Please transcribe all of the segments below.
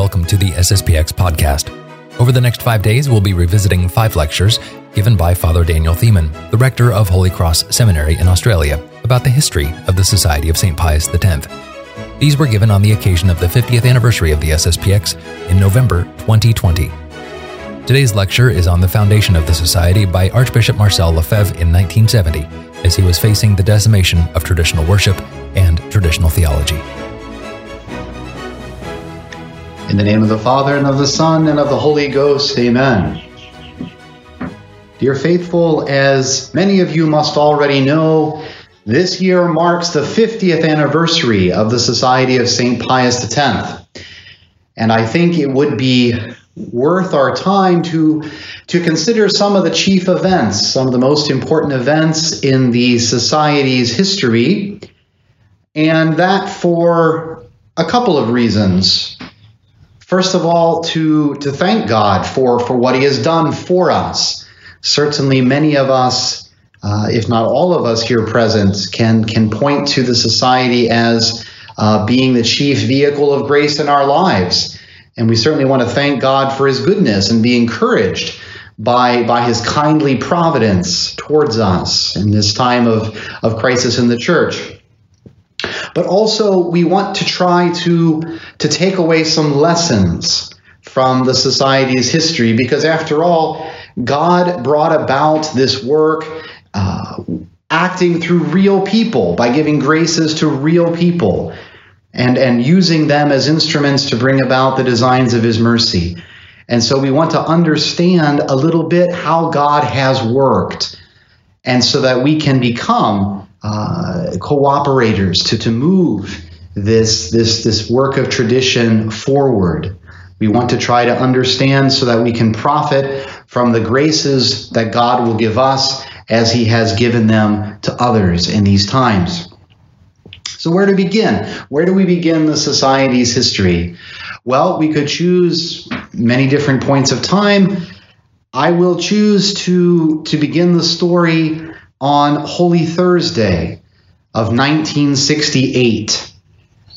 welcome to the SSPX podcast. Over the next five days, we'll be revisiting five lectures given by Father Daniel Themann, the rector of Holy Cross Seminary in Australia, about the history of the Society of St. Pius X. These were given on the occasion of the 50th anniversary of the SSPX in November 2020. Today's lecture is on the foundation of the Society by Archbishop Marcel Lefebvre in 1970, as he was facing the decimation of traditional worship and traditional theology. In the name of the Father, and of the Son, and of the Holy Ghost, amen. Dear faithful, as many of you must already know, this year marks the 50th anniversary of the Society of St. Pius X. And I think it would be worth our time to, to consider some of the chief events, some of the most important events in the Society's history, and that for a couple of reasons. First of all, to, to thank God for, for what He has done for us. Certainly, many of us, uh, if not all of us here present, can, can point to the society as uh, being the chief vehicle of grace in our lives. And we certainly want to thank God for His goodness and be encouraged by, by His kindly providence towards us in this time of, of crisis in the church but also we want to try to to take away some lessons from the society's history. Because after all god brought about this work uh, acting through real people by giving graces to real people and and using them as instruments to bring about the designs of his mercy. And so we want to understand a little bit how god has worked and so that we can become uh, cooperators to, to move this, this, this work of tradition forward. We want to try to understand so that we can profit from the graces that God will give us as He has given them to others in these times. So, where to begin? Where do we begin the society's history? Well, we could choose many different points of time. I will choose to, to begin the story on Holy Thursday of 1968.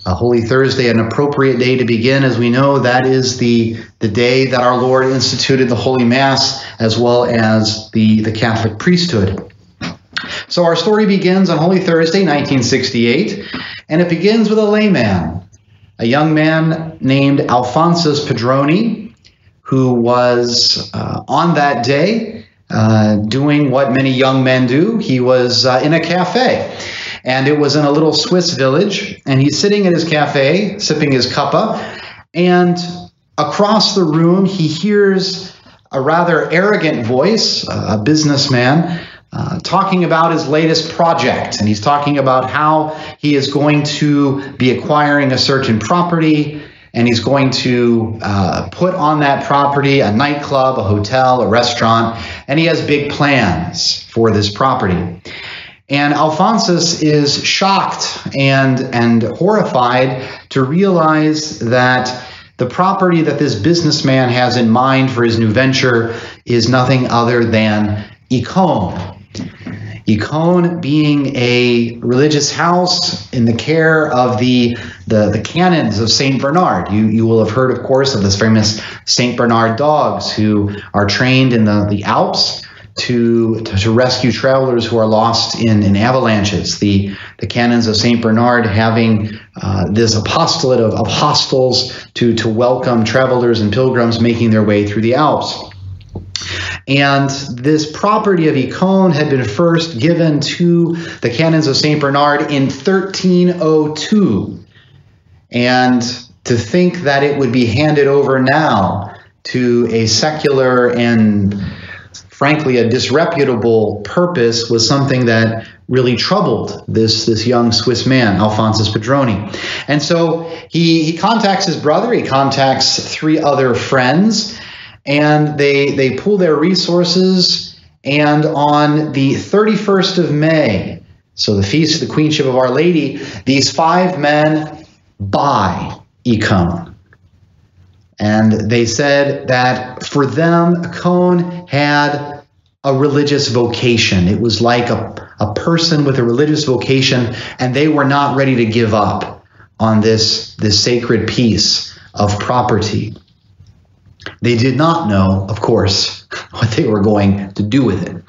A Holy Thursday, an appropriate day to begin, as we know that is the, the day that our Lord instituted the Holy Mass as well as the, the Catholic priesthood. So our story begins on Holy Thursday, 1968, and it begins with a layman, a young man named Alphonsus Pedroni, who was uh, on that day uh, doing what many young men do. He was uh, in a cafe, and it was in a little Swiss village. And he's sitting in his cafe, sipping his cuppa, and across the room, he hears a rather arrogant voice, a businessman. Uh, talking about his latest project, and he's talking about how he is going to be acquiring a certain property and he's going to uh, put on that property a nightclub, a hotel, a restaurant, and he has big plans for this property. And Alphonsus is shocked and, and horrified to realize that the property that this businessman has in mind for his new venture is nothing other than Écône. Écône being a religious house in the care of the, the, the canons of St. Bernard. You, you will have heard, of course, of this famous St. Bernard dogs who are trained in the, the Alps to, to, to rescue travelers who are lost in, in avalanches. The, the canons of St. Bernard having uh, this apostolate of, of hostels to, to welcome travelers and pilgrims making their way through the Alps. And this property of Écône had been first given to the canons of St. Bernard in 1302. And to think that it would be handed over now to a secular and frankly a disreputable purpose was something that really troubled this, this young Swiss man, Alphonsus Pedroni. And so he, he contacts his brother, he contacts three other friends, and they they pool their resources. And on the 31st of May, so the feast of the Queenship of Our Lady, these five men buy Écône. And they said that for them, Écône had a religious vocation. It was like a, a person with a religious vocation, and they were not ready to give up on this, this sacred piece of property. They did not know, of course, what they were going to do with it.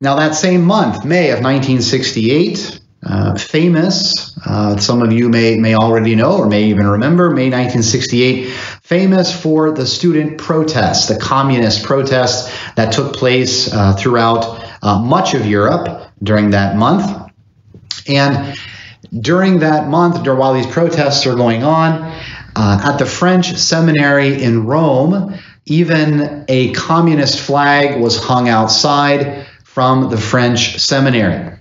Now, that same month, May of 1968, uh, famous, uh, some of you may, may already know or may even remember, May 1968, famous for the student protests, the communist protests that took place uh, throughout uh, much of Europe during that month. And during that month, while these protests are going on, uh, at the French seminary in Rome, even a communist flag was hung outside from the French seminary,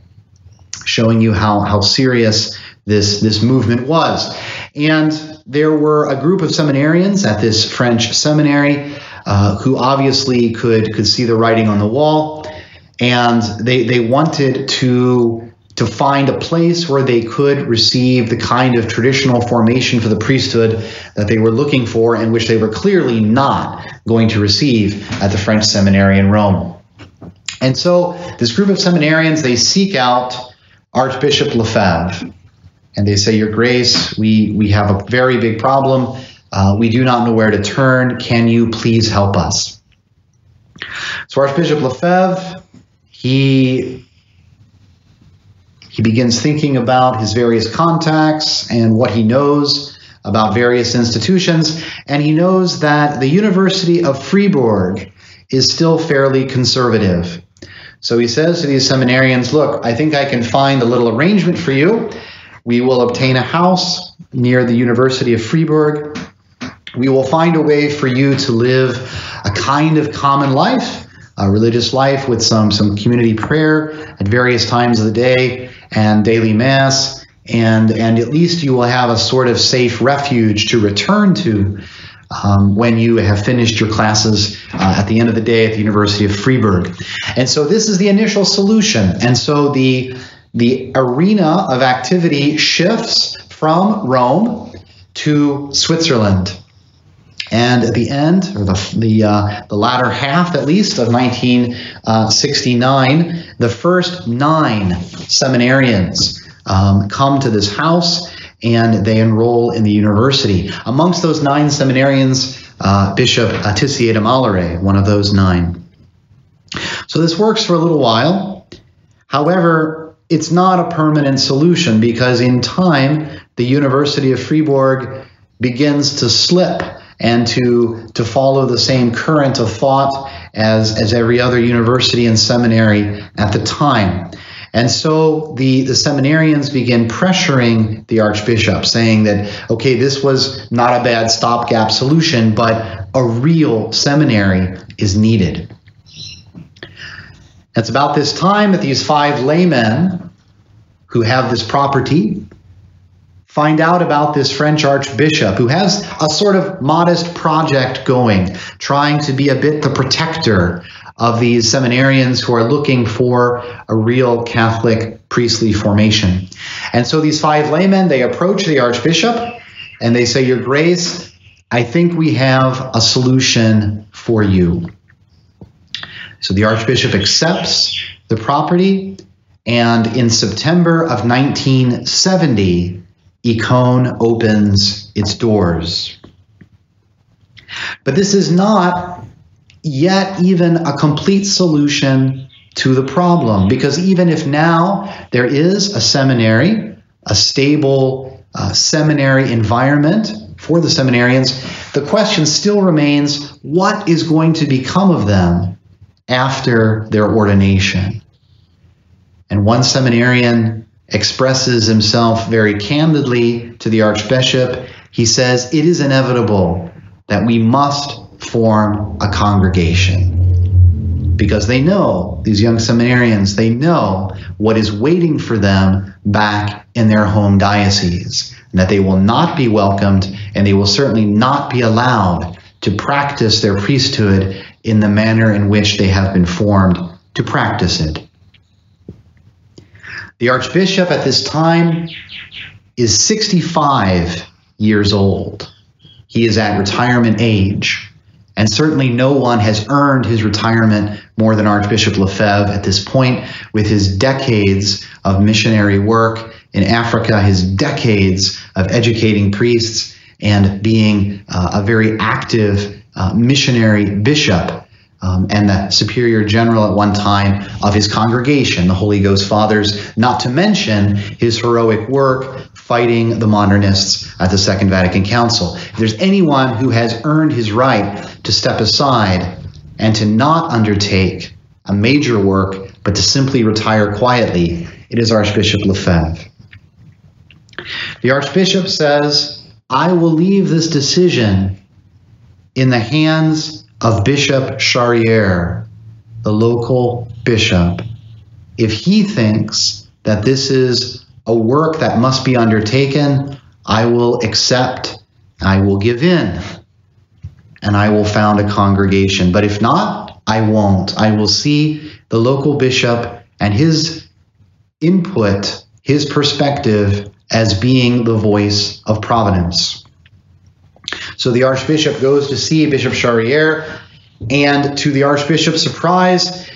showing you how, how serious this, this movement was. And there were a group of seminarians at this French seminary uh, who obviously could, could see the writing on the wall, and they, they wanted to to find a place where they could receive the kind of traditional formation for the priesthood that they were looking for and which they were clearly not going to receive at the French seminary in Rome. And so this group of seminarians, they seek out Archbishop Lefebvre and they say, Your Grace, we, we have a very big problem. Uh, we do not know where to turn. Can you please help us? So Archbishop Lefebvre, he he begins thinking about his various contacts and what he knows about various institutions, and he knows that the University of Fribourg is still fairly conservative. So he says to these seminarians, Look, I think I can find a little arrangement for you. We will obtain a house near the University of Fribourg. We will find a way for you to live a kind of common life, a religious life with some, some community prayer at various times of the day and daily mass, and and at least you will have a sort of safe refuge to return to um, when you have finished your classes uh, at the end of the day at the University of Fribourg. And so this is the initial solution. And so the the arena of activity shifts from Rome to Switzerland. And at the end, or the the, uh, the latter half at least of 1969, the first nine seminarians um, come to this house and they enroll in the university. Amongst those nine seminarians, uh, Bishop Tissier de one of those nine. So this works for a little while. However, it's not a permanent solution because in time, the University of Fribourg begins to slip and to, to follow the same current of thought as, as every other university and seminary at the time. And so the, the seminarians begin pressuring the archbishop, saying that, okay, this was not a bad stopgap solution, but a real seminary is needed. It's about this time that these five laymen who have this property find out about this French archbishop who has a sort of modest project going, trying to be a bit the protector of these seminarians who are looking for a real Catholic priestly formation. And so these five laymen, they approach the archbishop and they say, Your Grace, I think we have a solution for you. So the archbishop accepts the property, and in September of 1970, Écône opens its doors. But this is not yet even a complete solution to the problem because even if now there is a seminary, a stable uh, seminary environment for the seminarians, the question still remains what is going to become of them after their ordination? And one seminarian expresses himself very candidly to the archbishop. He says, It is inevitable that we must form a congregation because they know, these young seminarians, they know what is waiting for them back in their home diocese, and that they will not be welcomed and they will certainly not be allowed to practice their priesthood in the manner in which they have been formed to practice it. The Archbishop at this time is 65 years old. He is at retirement age. And certainly no one has earned his retirement more than Archbishop Lefebvre at this point, with his decades of missionary work in Africa, his decades of educating priests, and being uh, a very active uh, missionary bishop um, and the superior general at one time of his congregation, the Holy Ghost Fathers, not to mention his heroic work fighting the modernists at the Second Vatican Council. If there's anyone who has earned his right to step aside and to not undertake a major work, but to simply retire quietly, it is Archbishop Lefebvre. The Archbishop says, I will leave this decision in the hands of Bishop Charrière, the local bishop. If he thinks that this is a work that must be undertaken, I will accept, I will give in, and I will found a congregation. But if not, I won't. I will see the local bishop and his input, his perspective, as being the voice of providence. So the archbishop goes to see Bishop Charrière, and to the archbishop's surprise,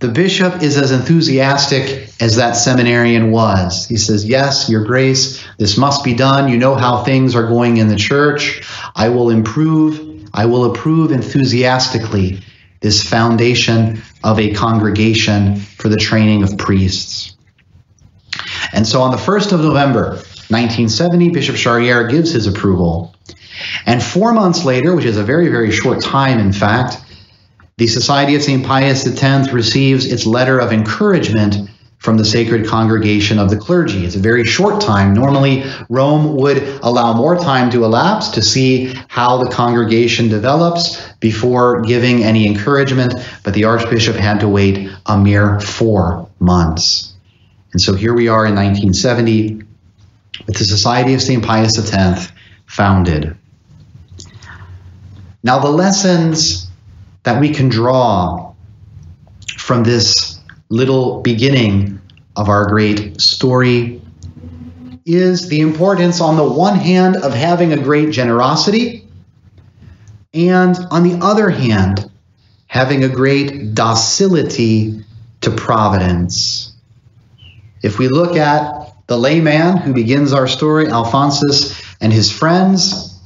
the bishop is as enthusiastic as that seminarian was. He says, Yes, Your Grace, this must be done. You know how things are going in the church. I will improve, I will approve enthusiastically this foundation of a congregation for the training of priests. And so on the 1st of November, 1970, Bishop Charrière gives his approval. And four months later, which is a very, very short time, in fact, the Society of St. Pius X receives its letter of encouragement from the Sacred Congregation of the Clergy. It's a very short time. Normally, Rome would allow more time to elapse to see how the congregation develops before giving any encouragement, but the Archbishop had to wait a mere four months. And so here we are in 1970 with the Society of St. Pius X founded. Now, the lessons that we can draw from this little beginning of our great story is the importance, on the one hand, of having a great generosity, and on the other hand, having a great docility to providence. If we look at the layman who begins our story, Alphonsus and his friends,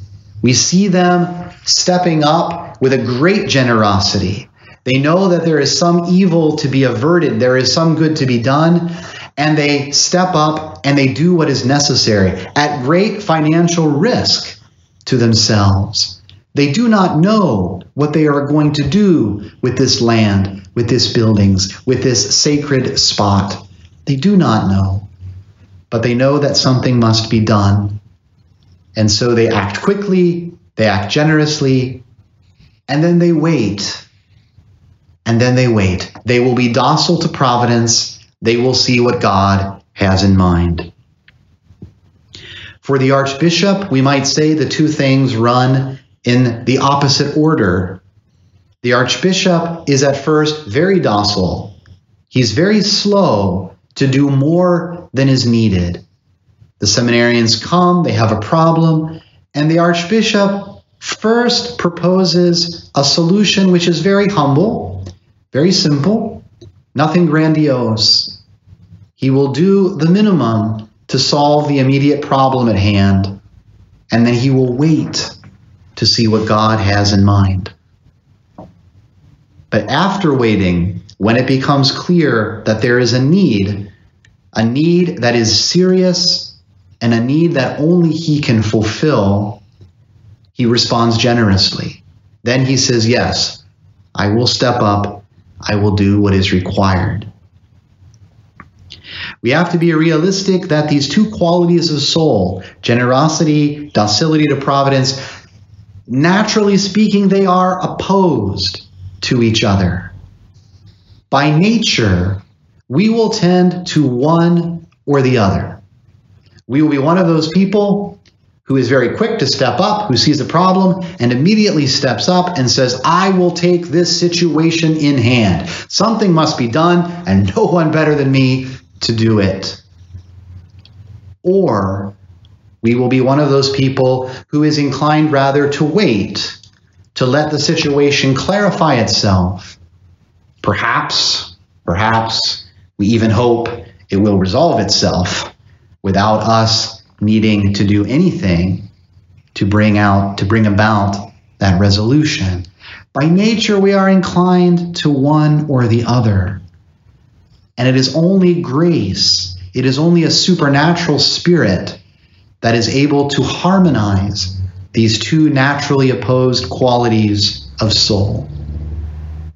we see them stepping up with a great generosity. They know that there is some evil to be averted, there is some good to be done, and they step up and they do what is necessary at great financial risk to themselves. They do not know what they are going to do with this land, with this buildings, with this sacred spot. They do not know. But they know that something must be done. And so they act quickly, they act generously, and then they wait. And then they wait. They will be docile to providence. They will see what God has in mind. For the Archbishop, we might say the two things run in the opposite order. The Archbishop is at first very docile. He's very slow to do more than is needed. The seminarians come, they have a problem, and the Archbishop first proposes a solution which is very humble, very simple, nothing grandiose. He will do the minimum to solve the immediate problem at hand, and then he will wait to see what God has in mind. But after waiting, when it becomes clear that there is a need, a need that is serious and a need that only he can fulfill, he responds generously. Then he says, Yes, I will step up, I will do what is required. We have to be realistic that these two qualities of soul, generosity, docility to providence, naturally speaking, they are opposed to each other. By nature, we will tend to one or the other. We will be one of those people who is very quick to step up, who sees a problem and immediately steps up and says, I will take this situation in hand. Something must be done, and no one better than me to do it. Or we will be one of those people who is inclined rather to wait, to let the situation clarify itself. Perhaps, perhaps, we even hope it will resolve itself without us needing to do anything. to bring out, to bring about that resolution. By nature, we are inclined to one or the other. And it is only grace, it is only a supernatural spirit that is able to harmonize these two naturally opposed qualities of soul.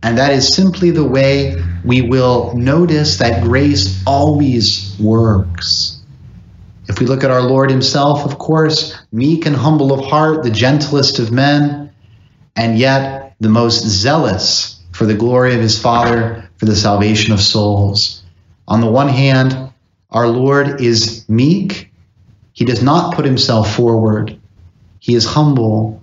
And that is simply the way we will notice that grace always works. If we look at our Lord Himself, of course, meek and humble of heart, the gentlest of men, and yet the most zealous for the glory of His Father, for the salvation of souls. On the one hand, our Lord is meek, He does not put Himself forward, He is humble.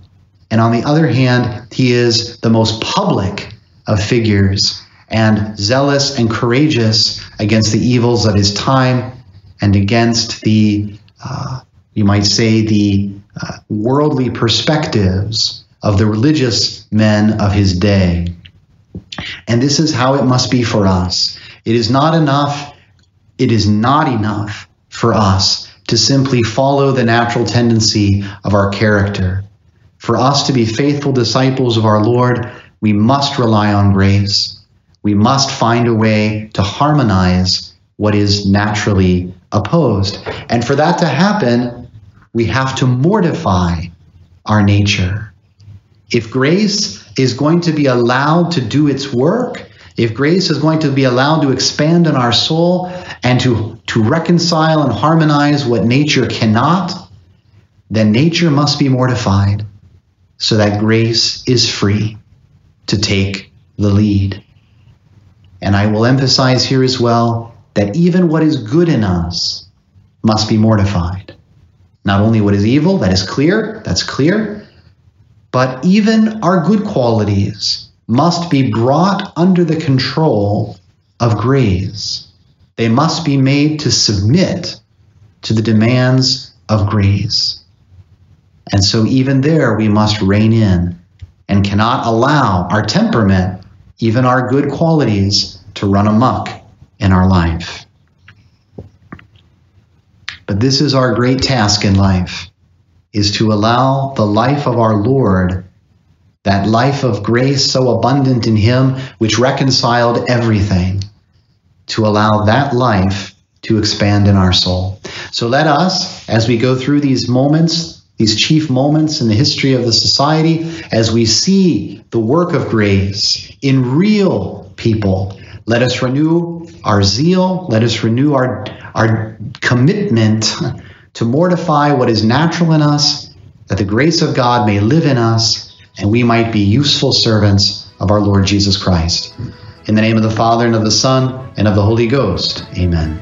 And on the other hand, He is the most public of figures and zealous and courageous against the evils of his time and against the, uh, you might say, the uh, worldly perspectives of the religious men of his day. And this is how it must be for us. It is not enough, it is not enough for us to simply follow the natural tendency of our character. For us to be faithful disciples of our Lord, we must rely on grace. We must find a way to harmonize what is naturally opposed. And for that to happen, we have to mortify our nature. If grace is going to be allowed to do its work, if grace is going to be allowed to expand in our soul and to, to reconcile and harmonize what nature cannot, then nature must be mortified so that grace is free to take the lead. And I will emphasize here as well that even what is good in us must be mortified. Not only what is evil, that is clear, that's clear, but even our good qualities must be brought under the control of grace. They must be made to submit to the demands of grace. And so, even there, we must rein in and cannot allow our temperament, even our good qualities, to run amok in our life. But this is our great task in life is to allow the life of our Lord, that life of grace so abundant in him which reconciled everything, to allow that life to expand in our soul. So let us as we go through these moments these chief moments in the history of the society as we see the work of grace in real people. Let us renew our zeal, let us renew our, our commitment to mortify what is natural in us, that the grace of God may live in us, and we might be useful servants of our Lord Jesus Christ. In the name of the Father, and of the Son, and of the Holy Ghost. Amen.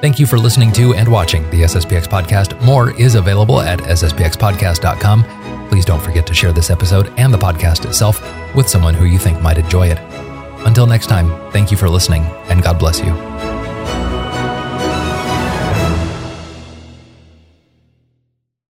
Thank you for listening to and watching the SSPX podcast. More is available at sspxpodcast.com. Please don't forget to share this episode and the podcast itself with someone who you think might enjoy it. Until next time, thank you for listening, and God bless you.